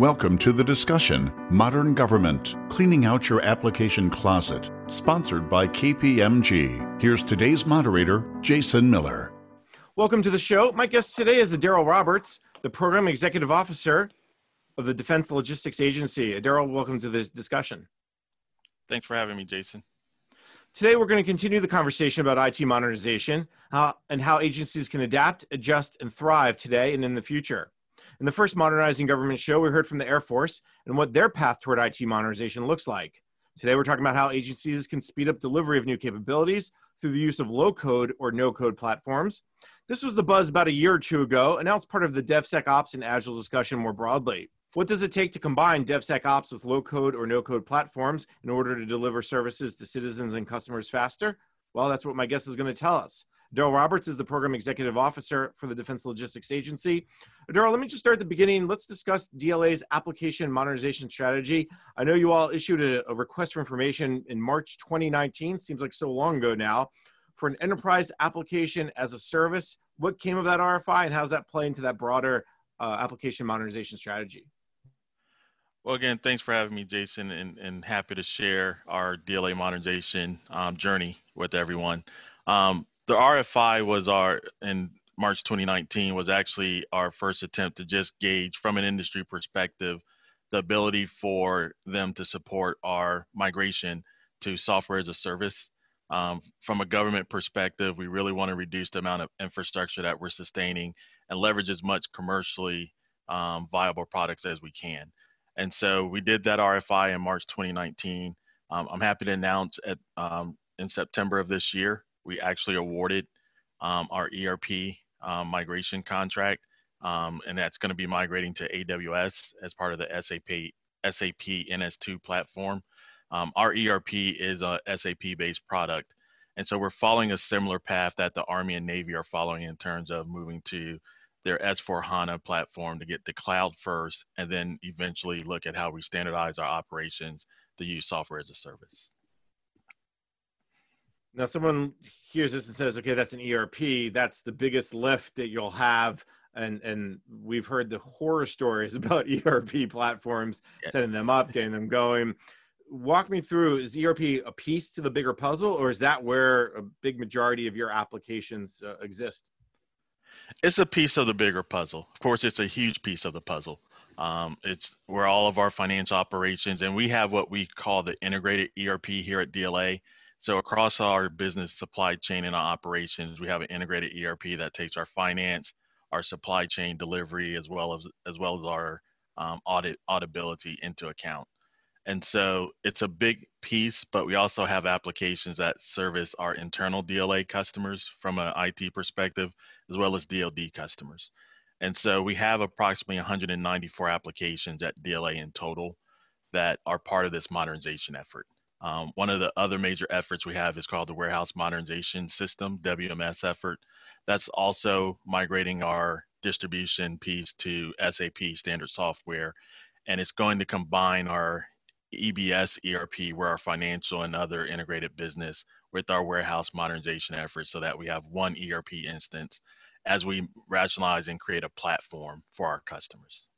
Welcome to the discussion Modern Government Cleaning Out Your Application Closet, sponsored by KPMG. Here's today's moderator, Jason Miller. Welcome to the show. My guest today is Daryl Roberts, the Program Executive Officer of the Defense Logistics Agency. Daryl, welcome to the discussion. Thanks for having me, Jason. Today, we're going to continue the conversation about IT modernization how, and how agencies can adapt, adjust, and thrive today and in the future. In the first Modernizing Government show, we heard from the Air Force and what their path toward IT modernization looks like. Today, we're talking about how agencies can speed up delivery of new capabilities through the use of low code or no code platforms. This was the buzz about a year or two ago, and now it's part of the DevSecOps and Agile discussion more broadly. What does it take to combine DevSecOps with low code or no code platforms in order to deliver services to citizens and customers faster? Well, that's what my guest is going to tell us. Daryl Roberts is the program executive officer for the Defense Logistics Agency. Daryl, let me just start at the beginning. Let's discuss DLA's application modernization strategy. I know you all issued a, a request for information in March 2019, seems like so long ago now, for an enterprise application as a service. What came of that RFI and how does that play into that broader uh, application modernization strategy? Well, again, thanks for having me, Jason, and, and happy to share our DLA modernization um, journey with everyone. Um, the RFI was our in March 2019 was actually our first attempt to just gauge from an industry perspective the ability for them to support our migration to software as a service. Um, from a government perspective, we really want to reduce the amount of infrastructure that we're sustaining and leverage as much commercially um, viable products as we can. And so we did that RFI in March 2019. Um, I'm happy to announce at, um, in September of this year, we actually awarded um, our ERP um, migration contract, um, and that's going to be migrating to AWS as part of the SAP SAP NS2 platform. Um, our ERP is a SAP-based product, and so we're following a similar path that the Army and Navy are following in terms of moving to their S4 HANA platform to get the cloud first, and then eventually look at how we standardize our operations to use software as a service. Now, someone hears this and says, "Okay, that's an ERP. That's the biggest lift that you'll have." And and we've heard the horror stories about ERP platforms, yeah. setting them up, getting them going. Walk me through: is ERP a piece to the bigger puzzle, or is that where a big majority of your applications uh, exist? It's a piece of the bigger puzzle. Of course, it's a huge piece of the puzzle. Um, it's where all of our financial operations, and we have what we call the integrated ERP here at DLA so across our business supply chain and our operations, we have an integrated ERP that takes our finance, our supply chain delivery, as well as as well as our um, audit auditability into account. And so it's a big piece, but we also have applications that service our internal DLA customers from an IT perspective, as well as DoD customers. And so we have approximately 194 applications at DLA in total that are part of this modernization effort. Um, one of the other major efforts we have is called the Warehouse Modernization System, WMS effort. That's also migrating our distribution piece to SAP standard software. And it's going to combine our EBS ERP, where our financial and other integrated business, with our warehouse modernization efforts so that we have one ERP instance as we rationalize and create a platform for our customers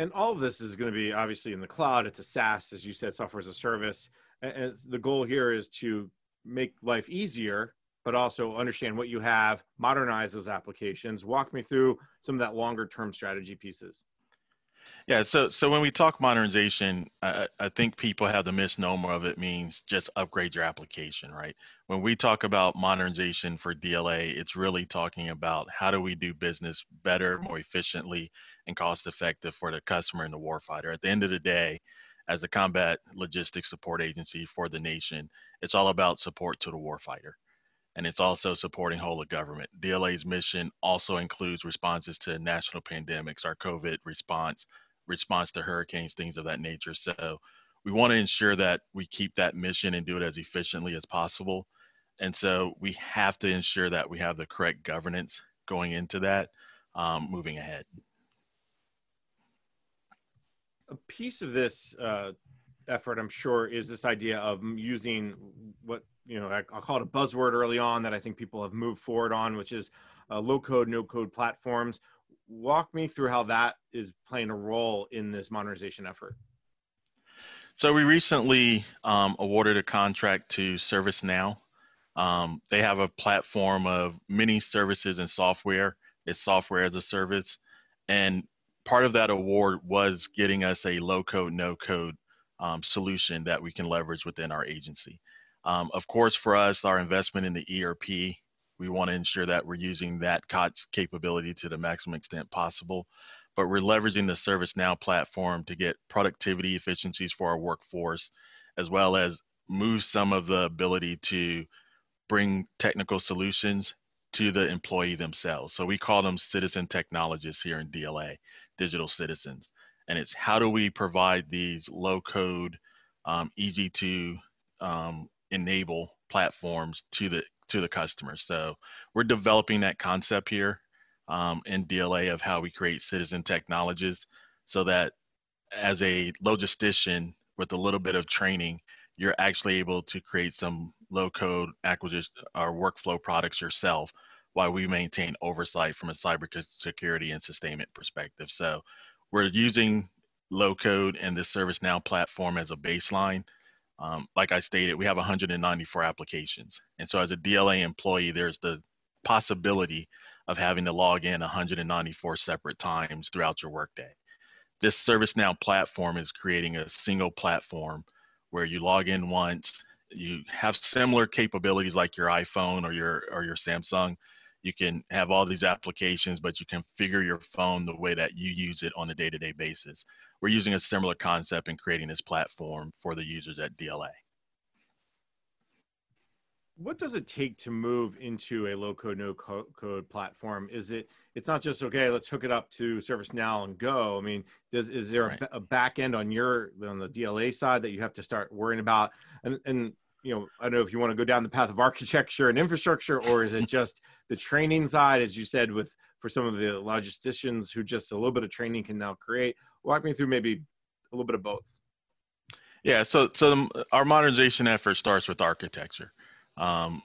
and all of this is going to be obviously in the cloud. It's a SaaS, as you said, software as a service. And the goal here is to make life easier, but also understand what you have, modernize those applications. Walk me through some of that longer term strategy pieces. Yeah, so so when we talk modernization, I, I think people have the misnomer of it means just upgrade your application, right? When we talk about modernization for DLA, it's really talking about how do we do business better, more efficiently, and cost effective for the customer and the warfighter. At the end of the day, as a combat logistics support agency for the nation, it's all about support to the warfighter and it's also supporting whole of government. DLA's mission also includes responses to national pandemics, our COVID response, response to hurricanes, things of that nature. So we want to ensure that we keep that mission and do it as efficiently as possible. And so we have to ensure that we have the correct governance going into that um, moving ahead. A piece of this uh, effort, I'm sure, is this idea of using what you know I'll call it a buzzword early on that I think people have moved forward on, which is uh, low code, no code platforms. Walk me through how that is playing a role in this modernization effort. So we recently um, awarded a contract to ServiceNow. Um, they have a platform of many services and software. It's software as a service, and part of that award was getting us a low code, no code um, solution that we can leverage within our agency. Um, of course, for us, our investment in the ERP, we want to ensure that we're using that COTS capability to the maximum extent possible. But we're leveraging the ServiceNow platform to get productivity efficiencies for our workforce, as well as move some of the ability to bring technical solutions to the employee themselves. So we call them citizen technologists here in DLA, digital citizens. And it's how do we provide these low code, um, easy to um, enable platforms to the to the customer. So we're developing that concept here um, in DLA of how we create citizen technologists so that as a logistician with a little bit of training, you're actually able to create some low code acquisition or workflow products yourself while we maintain oversight from a cybersecurity and sustainment perspective. So we're using low code and the ServiceNow platform as a baseline um, like I stated, we have 194 applications. And so as a DLA employee, there's the possibility of having to log in 194 separate times throughout your workday. This ServiceNow platform is creating a single platform where you log in once, you have similar capabilities like your iPhone or your or your Samsung. You can have all these applications, but you configure your phone the way that you use it on a day-to-day basis we're using a similar concept in creating this platform for the users at DLA. What does it take to move into a low code, no code platform? Is it, it's not just, okay, let's hook it up to ServiceNow and go. I mean, does, is there right. a, a back end on your, on the DLA side that you have to start worrying about? And, and you know, I don't know if you want to go down the path of architecture and infrastructure, or is it just the training side, as you said, with for some of the logisticians who just a little bit of training can now create? Walk me through maybe a little bit of both. Yeah, so so the, our modernization effort starts with architecture. Um,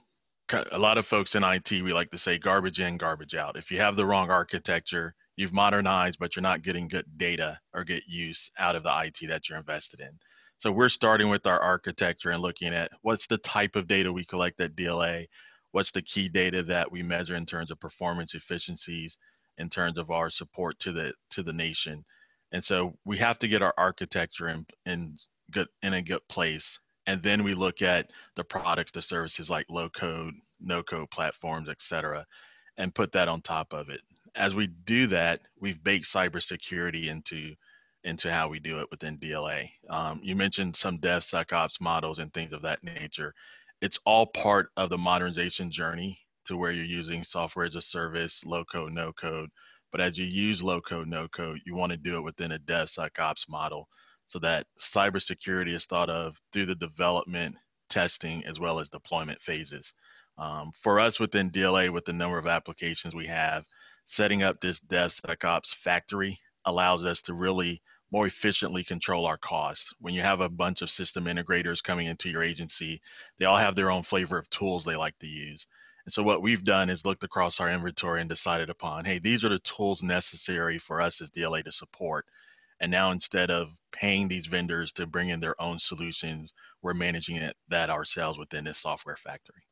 a lot of folks in IT, we like to say garbage in, garbage out. If you have the wrong architecture, you've modernized, but you're not getting good data or get use out of the IT that you're invested in. So we're starting with our architecture and looking at what's the type of data we collect at DLA, what's the key data that we measure in terms of performance efficiencies, in terms of our support to the to the nation. And so we have to get our architecture in in good in a good place. And then we look at the products, the services like low code, no code platforms, et cetera, and put that on top of it. As we do that, we've baked cybersecurity into into how we do it within DLA. Um, you mentioned some DevSecOps models and things of that nature. It's all part of the modernization journey to where you're using software as a service, low code, no code. But as you use low code, no code, you want to do it within a DevSecOps model so that cybersecurity is thought of through the development, testing, as well as deployment phases. Um, for us within DLA, with the number of applications we have, setting up this DevSecOps factory allows us to really more efficiently control our costs. When you have a bunch of system integrators coming into your agency, they all have their own flavor of tools they like to use. And so what we've done is looked across our inventory and decided upon, hey, these are the tools necessary for us as DLA to support. And now instead of paying these vendors to bring in their own solutions, we're managing it that ourselves within this software factory.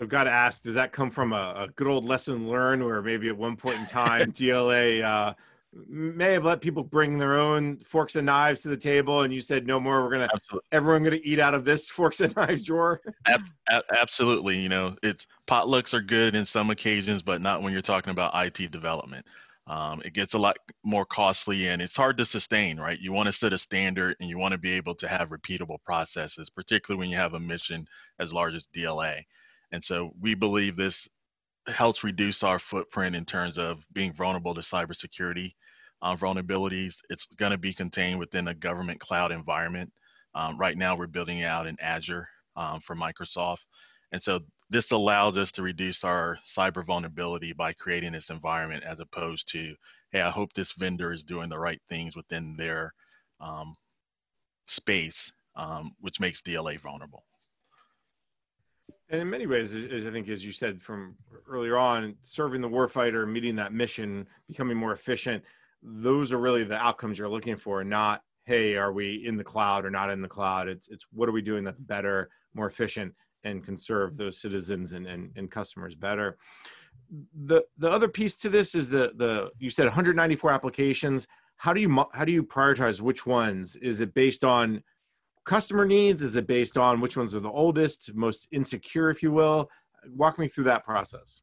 I've got to ask, does that come from a, a, good old lesson learned where maybe at one point in time DLA uh, may have let people bring their own forks and knives to the table and you said no more, we're going to, everyone going to eat out of this forks and knives drawer? absolutely. You know, it's potlucks are good in some occasions, but not when you're talking about IT development. Um, it gets a lot more costly and it's hard to sustain, right? You want to set a standard and you want to be able to have repeatable processes, particularly when you have a mission as large as DLA. And so we believe this helps reduce our footprint in terms of being vulnerable to cybersecurity uh, vulnerabilities. It's going to be contained within a government cloud environment. Um, right now, we're building out in Azure um, for Microsoft. And so this allows us to reduce our cyber vulnerability by creating this environment as opposed to, hey, I hope this vendor is doing the right things within their um, space, um, which makes DLA vulnerable And in many ways, as I think, as you said from earlier on, serving the warfighter, meeting that mission, becoming more efficient, those are really the outcomes you're looking for, not hey, are we in the cloud or not in the cloud? It's it's what are we doing that's better, more efficient, and can serve those citizens and, and, and customers better. The the other piece to this is the the you said 194 applications. How do you how do you prioritize which ones? Is it based on customer needs? Is it based on which ones are the oldest, most insecure, if you will? Walk me through that process.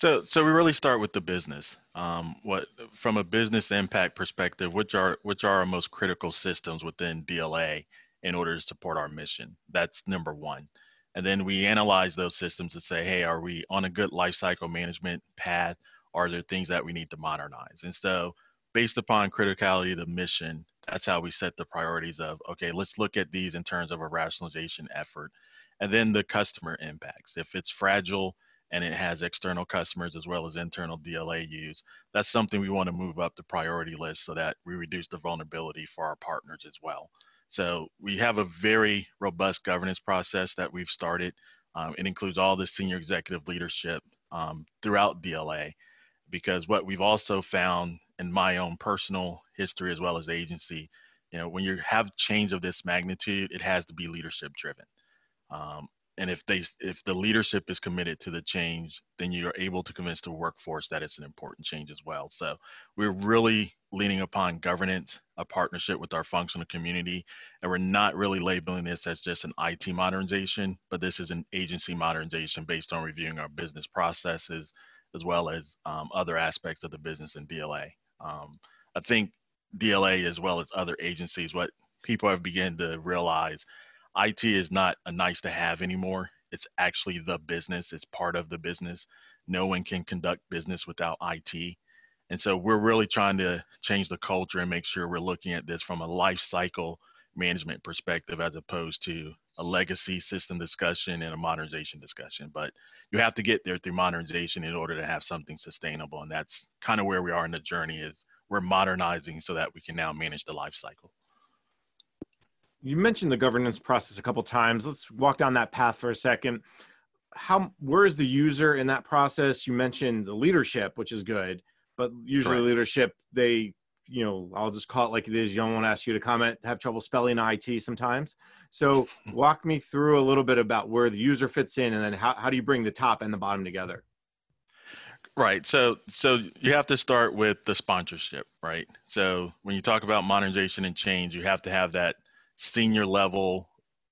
So, so we really start with the business. Um, what from a business impact perspective, which are which are our most critical systems within DLA in order to support our mission? That's number one. And then we analyze those systems to say, hey, are we on a good lifecycle management path? Are there things that we need to modernize? And so, based upon criticality of the mission, that's how we set the priorities of okay, let's look at these in terms of a rationalization effort, and then the customer impacts. If it's fragile and it has external customers as well as internal DLA use, that's something we want to move up the priority list so that we reduce the vulnerability for our partners as well. So we have a very robust governance process that we've started. Um, it includes all the senior executive leadership um, throughout DLA, because what we've also found in my own personal history as well as agency, you know, when you have change of this magnitude, it has to be leadership driven. Um, and if they if the leadership is committed to the change then you're able to convince the workforce that it's an important change as well so we're really leaning upon governance a partnership with our functional community and we're not really labeling this as just an it modernization but this is an agency modernization based on reviewing our business processes as well as um, other aspects of the business in dla um, i think dla as well as other agencies what people have begun to realize IT is not a nice to have anymore. It's actually the business, it's part of the business. No one can conduct business without IT. And so we're really trying to change the culture and make sure we're looking at this from a life cycle management perspective as opposed to a legacy system discussion and a modernization discussion. But you have to get there through modernization in order to have something sustainable. And that's kind of where we are in the journey is we're modernizing so that we can now manage the life cycle you mentioned the governance process a couple times. Let's walk down that path for a second. How where is the user in that process? You mentioned the leadership, which is good, but usually leadership they you know I'll just call it like it is. You don't want to ask you to comment. Have trouble spelling IT sometimes. So walk me through a little bit about where the user fits in, and then how how do you bring the top and the bottom together? Right. So so you have to start with the sponsorship, right? So when you talk about modernization and change, you have to have that senior level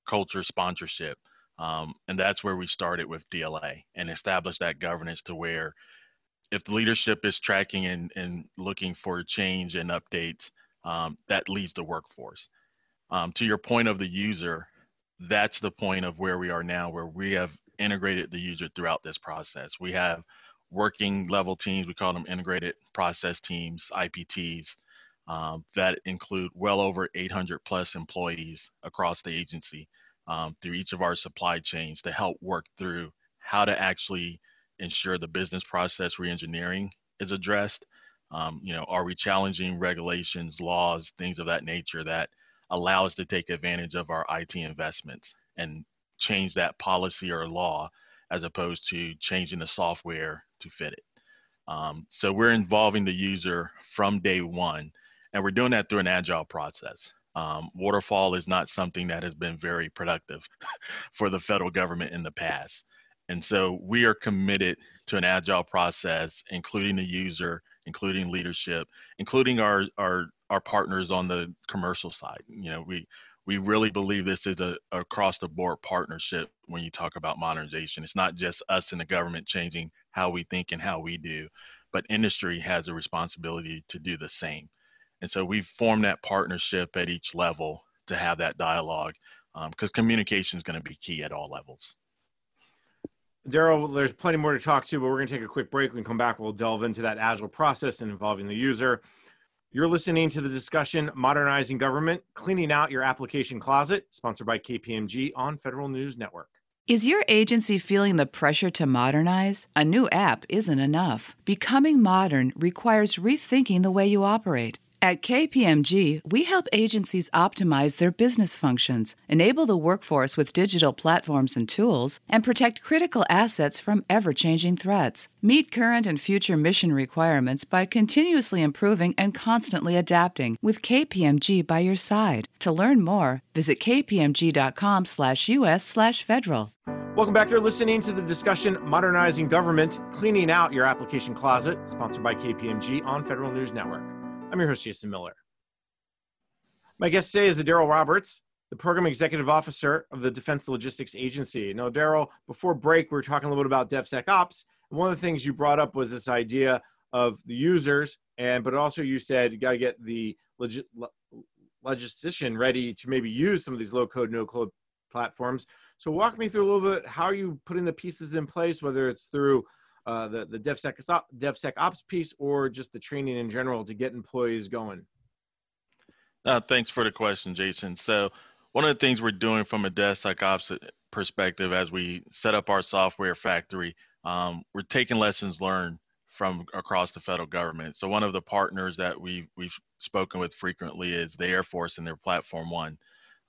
culture sponsorship. Um, and that's where we started with DLA and established that governance to where if the leadership is tracking and, and looking for change and updates, um, that leads the workforce. Um, to your point of the user, that's the point of where we are now, where we have integrated the user throughout this process. We have working level teams, we call them integrated process teams, IPTs, um, that include well over 800 plus employees across the agency um, through each of our supply chains to help work through how to actually ensure the business process reengineering is addressed. Um, you know, are we challenging regulations, laws, things of that nature that allow us to take advantage of our IT investments and change that policy or law as opposed to changing the software to fit it. Um, so we're involving the user from day one and we're doing that through an agile process. Um, waterfall is not something that has been very productive for the federal government in the past. And so we are committed to an agile process, including the user, including leadership, including our, our, our partners on the commercial side. You know, we, we really believe this is a across the board partnership when you talk about modernization. It's not just us in the government changing how we think and how we do, but industry has a responsibility to do the same. And so we've formed that partnership at each level to have that dialogue because um, communication is going to be key at all levels. Daryl, there's plenty more to talk to, but we're going to take a quick break. When we come back, we'll delve into that agile process and involving the user. You're listening to the discussion Modernizing Government, Cleaning Out Your Application Closet, sponsored by KPMG on Federal News Network. Is your agency feeling the pressure to modernize? A new app isn't enough. Becoming modern requires rethinking the way you operate. At KPMG, we help agencies optimize their business functions, enable the workforce with digital platforms and tools, and protect critical assets from ever changing threats. Meet current and future mission requirements by continuously improving and constantly adapting with KPMG by your side. To learn more, visit kpmg.com/us/federal. Welcome back. You're listening to the discussion Modernizing Government, Cleaning Out Your Application Closet, sponsored by KPMG on Federal News Network. I'm your host, Jason Miller. My guest today is Daryl Roberts, the Program Executive Officer of the Defense Logistics Agency. Now, Daryl, before break, we were talking a little bit about DevSecOps. And one of the things you brought up was this idea of the users, and but also you said you got to get the legit, logistician ready to maybe use some of these low code, no code platforms. So walk me through a little bit how you putting the pieces in place, whether it's through uh, the the DevSec DevSecOps piece or just the training in general to get employees going? Uh, thanks for the question, Jason. So one of the things we're doing from a DevSecOps perspective as we set up our software factory, um, we're taking lessons learned from across the federal government. So one of the partners that we've we've spoken with frequently is the Air Force and their Platform One,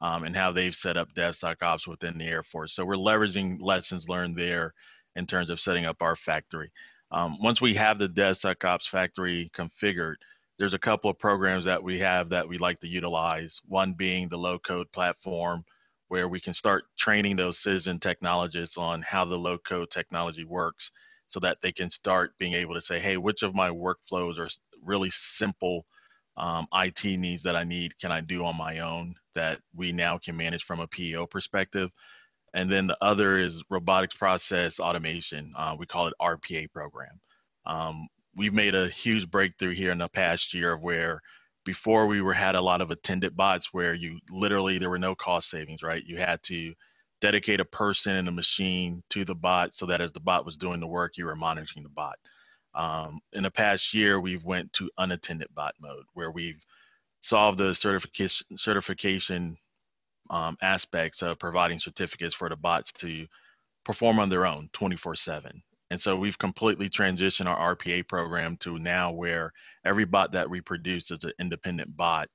um, and how they've set up DevSecOps within the Air Force. So we're leveraging lessons learned there in terms of setting up our factory. Um, once we have the DevSecOps factory configured, there's a couple of programs that we have that we like to utilize. One being the low code platform, where we can start training those citizen technologists on how the low code technology works so that they can start being able to say, hey, which of my workflows are really simple um, IT needs that I need can I do on my own that we now can manage from a PEO perspective and then the other is robotics process automation. Uh, we call it RPA program. Um, we've made a huge breakthrough here in the past year of where before we were had a lot of attended bots where you literally there were no cost savings, right? You had to dedicate a person and a machine to the bot so that as the bot was doing the work, you were monitoring the bot. Um, in the past year, we've went to unattended bot mode where we've solved the certification certification um, aspects of providing certificates for the bots to perform on their own 24 7. And so we've completely transitioned our RPA program to now where every bot that we produce is an independent bot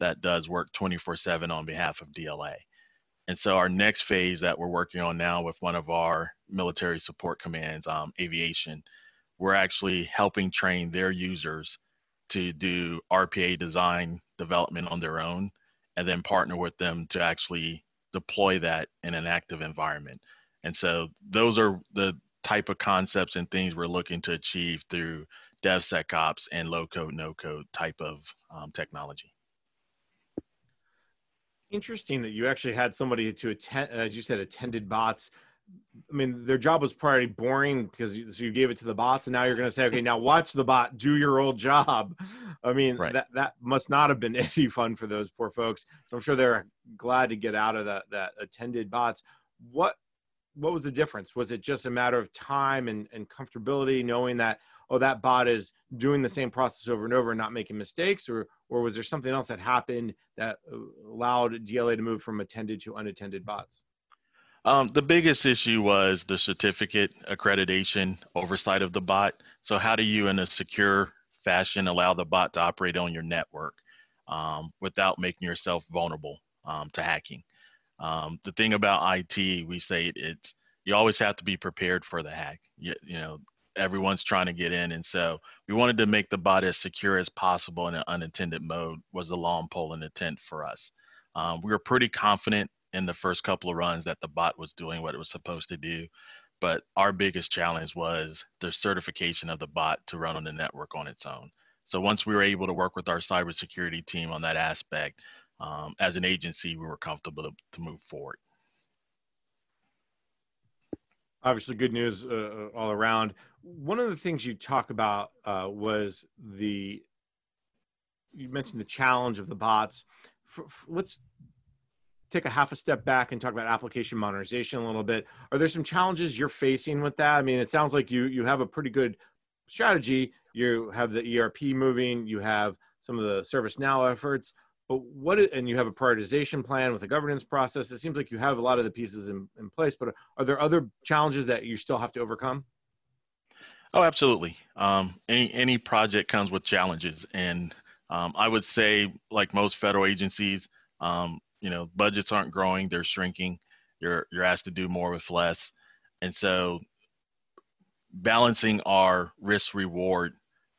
that does work 24 7 on behalf of DLA. And so our next phase that we're working on now with one of our military support commands, um, aviation, we're actually helping train their users to do RPA design development on their own and then partner with them to actually deploy that in an active environment. And so those are the type of concepts and things we're looking to achieve through DevSecOps and low code, no code type of um, technology. Interesting that you actually had somebody to attend, as you said, attended bots I mean, their job was probably boring because you, so you gave it to the bots, and now you're going to say, okay, now watch the bot do your old job. I mean, right. that that must not have been any fun for those poor folks. So I'm sure they're glad to get out of that that attended bots. What what was the difference? Was it just a matter of time and, and comfortability, knowing that oh that bot is doing the same process over and over and not making mistakes, or or was there something else that happened that allowed DLA to move from attended to unattended bots? Um, the biggest issue was the certificate accreditation oversight of the bot. So, how do you, in a secure fashion, allow the bot to operate on your network um, without making yourself vulnerable um, to hacking? Um, the thing about IT, we say it's you always have to be prepared for the hack. You, you know, everyone's trying to get in, and so we wanted to make the bot as secure as possible in an unattended mode. Was the long pole in the tent for us. Um, we were pretty confident in the first couple of runs that the bot was doing what it was supposed to do. But our biggest challenge was the certification of the bot to run on the network on its own. So once we were able to work with our cybersecurity team on that aspect, um, as an agency, we were comfortable to, to, move forward. Obviously, good news uh, uh all around. One of the things you talk about uh, was the you mentioned the challenge of the bots. For, for, let's take a half a step back and talk about application modernization a little bit. Are there some challenges you're facing with that? I mean, it sounds like you you have a pretty good strategy. You have the ERP moving, you have some of the ServiceNow efforts, but what and you have a prioritization plan with a governance process. It seems like you have a lot of the pieces in, in place, but are there other challenges that you still have to overcome? Oh, absolutely. Um, any any project comes with challenges, and Um, I would say, like most federal agencies, um, you know, budgets aren't growing; they're shrinking. You're you're asked to do more with less, and so balancing our risk reward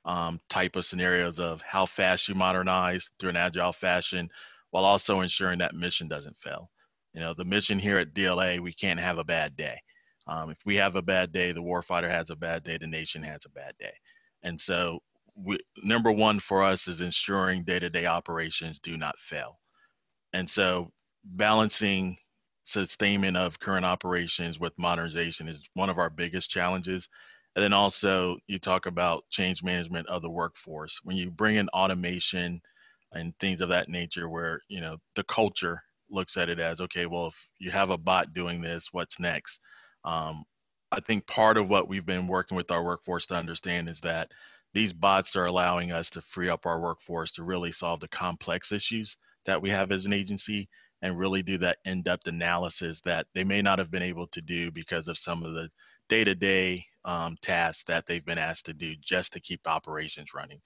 um, type of scenarios of how fast you modernize through an agile fashion, while also ensuring that mission doesn't fail. You know, the mission here at DLA, we can't have a bad day. Um, if we have a bad day, the warfighter has a bad day, the nation has a bad day. And so, we, number one for us is ensuring day to day operations do not fail. And so, balancing sustainment of current operations with modernization is one of our biggest challenges. And then also, you talk about change management of the workforce. When you bring in automation and things of that nature, where you know the culture looks at it as okay, well, if you have a bot doing this, what's next? Um, I think part of what we've been working with our workforce to understand is that these bots are allowing us to free up our workforce to really solve the complex issues that we have as an agency and really do that in-depth analysis that they may not have been able to do because of some of the day-to-day um, tasks that they've been asked to do just to keep operations running.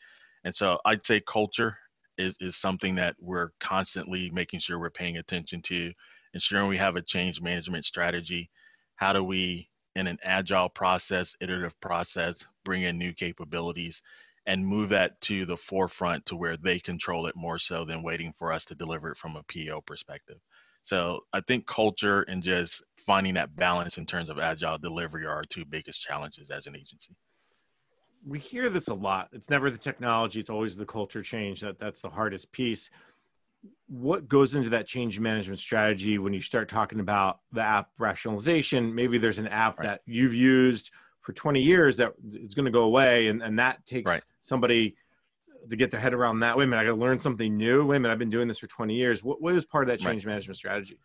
And so I'd say culture is, is something that we're constantly making sure we're paying attention to, ensuring we have a change management strategy. How do we, in an agile process, iterative process, bring in new capabilities and move that to the forefront to where they control it more so than waiting for us to deliver it from a PEO perspective. So I think culture and just finding that balance in terms of agile delivery are our two biggest challenges as an agency we hear this a lot. It's never the technology; it's always the culture change. That that's the hardest piece. What goes into that change management strategy when you start talking about the app rationalization? Maybe there's an app right. that you've used for 20 years that it's going to go away, and and that takes right. somebody to get their head around that. Wait a minute, I got to learn something new. Wait a minute, I've been doing this for 20 years. What what is part of that change right. management strategy?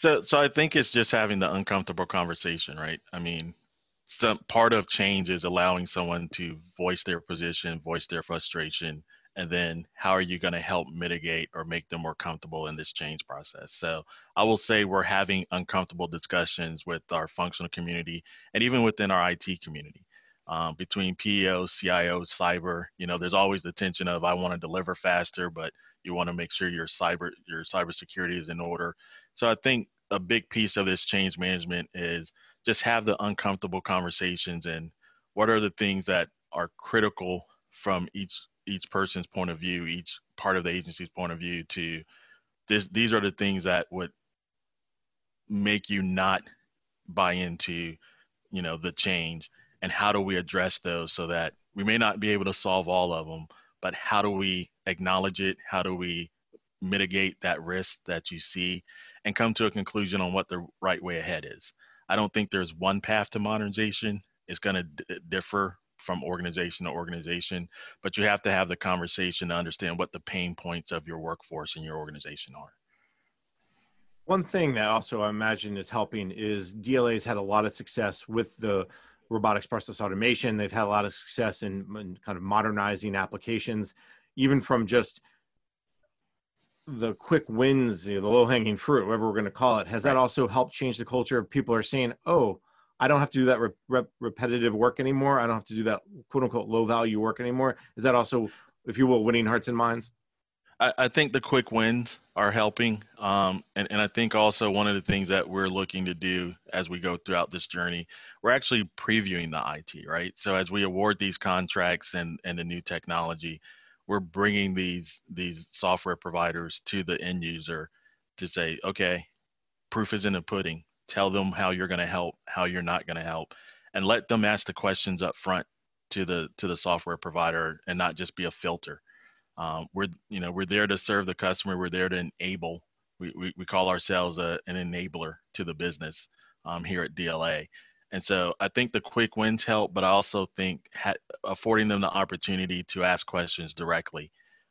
So so I think it's just having the uncomfortable conversation, right? I mean, some part of change is allowing someone to voice their position, voice their frustration, and then how are you going to help mitigate or make them more comfortable in this change process? So I will say we're having uncomfortable discussions with our functional community and even within our IT community. Um, between PEO, CIO, cyber, you know, there's always the tension of I want to deliver faster, but you want to make sure your cyber your cybersecurity is in order. So I think a big piece of this change management is just have the uncomfortable conversations and what are the things that are critical from each each person's point of view each part of the agency's point of view to this these are the things that would make you not buy into you know the change. And how do we address those so that we may not be able to solve all of them but how do we acknowledge it? How do we mitigate that risk that you see and come to a conclusion on what the right way ahead is? I don't think there's one path to modernization. It's going to d- differ from organization to organization, but you have to have the conversation to understand what the pain points of your workforce and your organization are. One thing that also I imagine is helping is DLA's had a lot of success with the robotics process automation. They've had a lot of success in, in kind of modernizing applications, even from just the quick wins, you know, the low hanging fruit, whatever we're going to call it, has that also helped change the culture of people are saying, oh, I don't have to do that rep- rep- repetitive work anymore. I don't have to do that quote unquote low value work anymore. Is that also, if you will, winning hearts and minds? I, I think the quick wins are helping. Um, and, and I think also one of the things that we're looking to do as we go throughout this journey, we're actually previewing the IT, right? So as we award these contracts and, and the new technology, we're bringing these these software providers to the end user to say, okay, proof is in the pudding. Tell them how you're going to help, how you're not going to help, and let them ask the questions up front to the to the software provider, and not just be a filter. Um, we're you know we're there to serve the customer. We're there to enable. We we, we call ourselves a, an enabler to the business um, here at DLA. And so I think the quick wins help, but I also think ha- affording them the opportunity to ask questions directly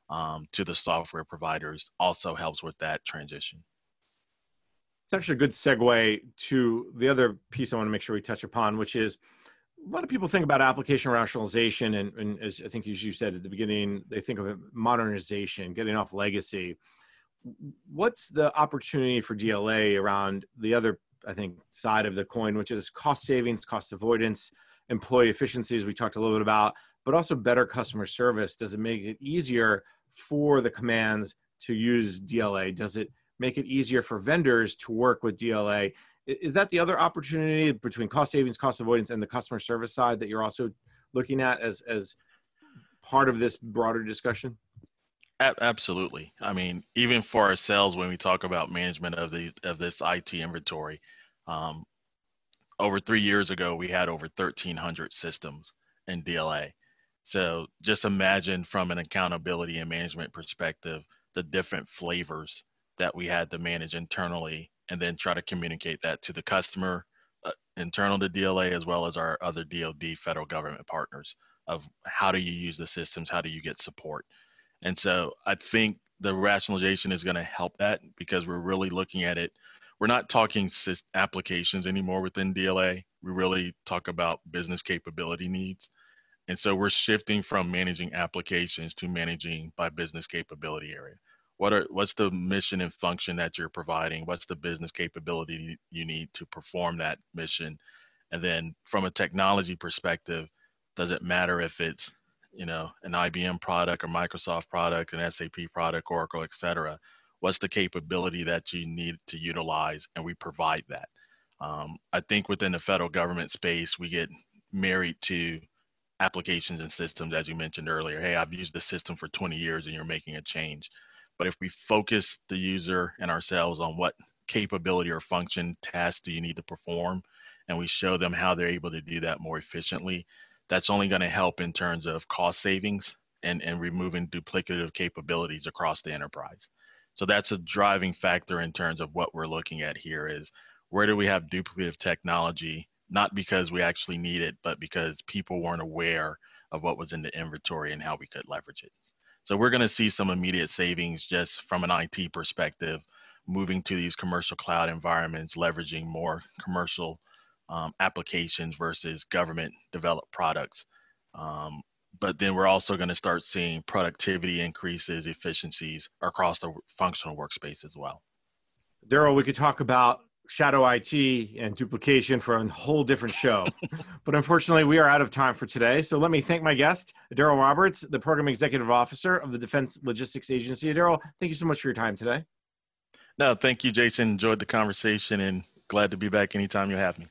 um, to the software providers also helps with that transition. It's actually a good segue to the other piece I want to make sure we touch upon, which is a lot of people think about application rationalization, and, and as I think as you said at the beginning, they think of modernization, getting off legacy. What's the opportunity for DLA around the other I think, side of the coin, which is cost savings, cost avoidance, employee efficiencies we talked a little bit about, but also better customer service. Does it make it easier for the commands to use DLA? Does it make it easier for vendors to work with DLA? Is that the other opportunity between cost savings, cost avoidance, and the customer service side that you're also looking at as as part of this broader discussion? Absolutely. I mean, even for ourselves, when we talk about management of the of this IT inventory, um, over three years ago, we had over 1,300 systems in DLA. So just imagine from an accountability and management perspective, the different flavors that we had to manage internally and then try to communicate that to the customer uh, internal to DLA as well as our other DoD federal government partners of how do you use the systems, how do you get support. And so I think the rationalization is going to help that because we're really looking at it. We're not talking applications anymore within DLA. We really talk about business capability needs. And so we're shifting from managing applications to managing by business capability area. What are what's the mission and function that you're providing? What's the business capability you need to perform that mission? And then from a technology perspective, does it matter if it's you know an IBM product or Microsoft product, an SAP product, Oracle, et cetera? What's the capability that you need to utilize, and we provide that. Um, I think within the federal government space, we get married to applications and systems, as you mentioned earlier. Hey, I've used the system for 20 years and you're making a change. But if we focus the user and ourselves on what capability or function task do you need to perform, and we show them how they're able to do that more efficiently, that's only going to help in terms of cost savings and, and removing duplicative capabilities across the enterprise. So that's a driving factor in terms of what we're looking at here is where do we have duplicative technology not because we actually need it, but because people weren't aware of what was in the inventory and how we could leverage it. So we're going to see some immediate savings just from an IT perspective, moving to these commercial cloud environments, leveraging more commercial um, applications versus government developed products. Um, but then we're also going to start seeing productivity increases, efficiencies across the functional workspace as well. Daryl, we could talk about shadow IT and duplication for a whole different show. but unfortunately, we are out of time for today. So let me thank my guest, Daryl Roberts, the Program Executive Officer of the Defense Logistics Agency. Daryl, thank you so much for your time today. No, thank you, Jason. Enjoyed the conversation and glad to be back anytime you have me.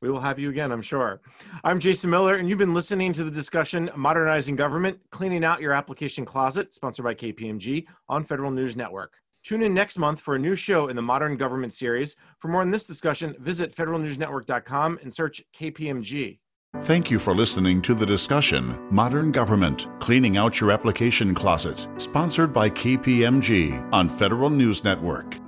We will have you again, I'm sure. I'm Jason Miller, and you've been listening to the discussion Modernizing Government, Cleaning Out Your Application Closet, sponsored by KPMG on Federal News Network. Tune in next month for a new show in the Modern Government series. For more on this discussion, visit federalnewsnetwork.com and search KPMG. Thank you for listening to the discussion Modern Government Cleaning Out Your Application Closet, sponsored by KPMG on Federal News Network.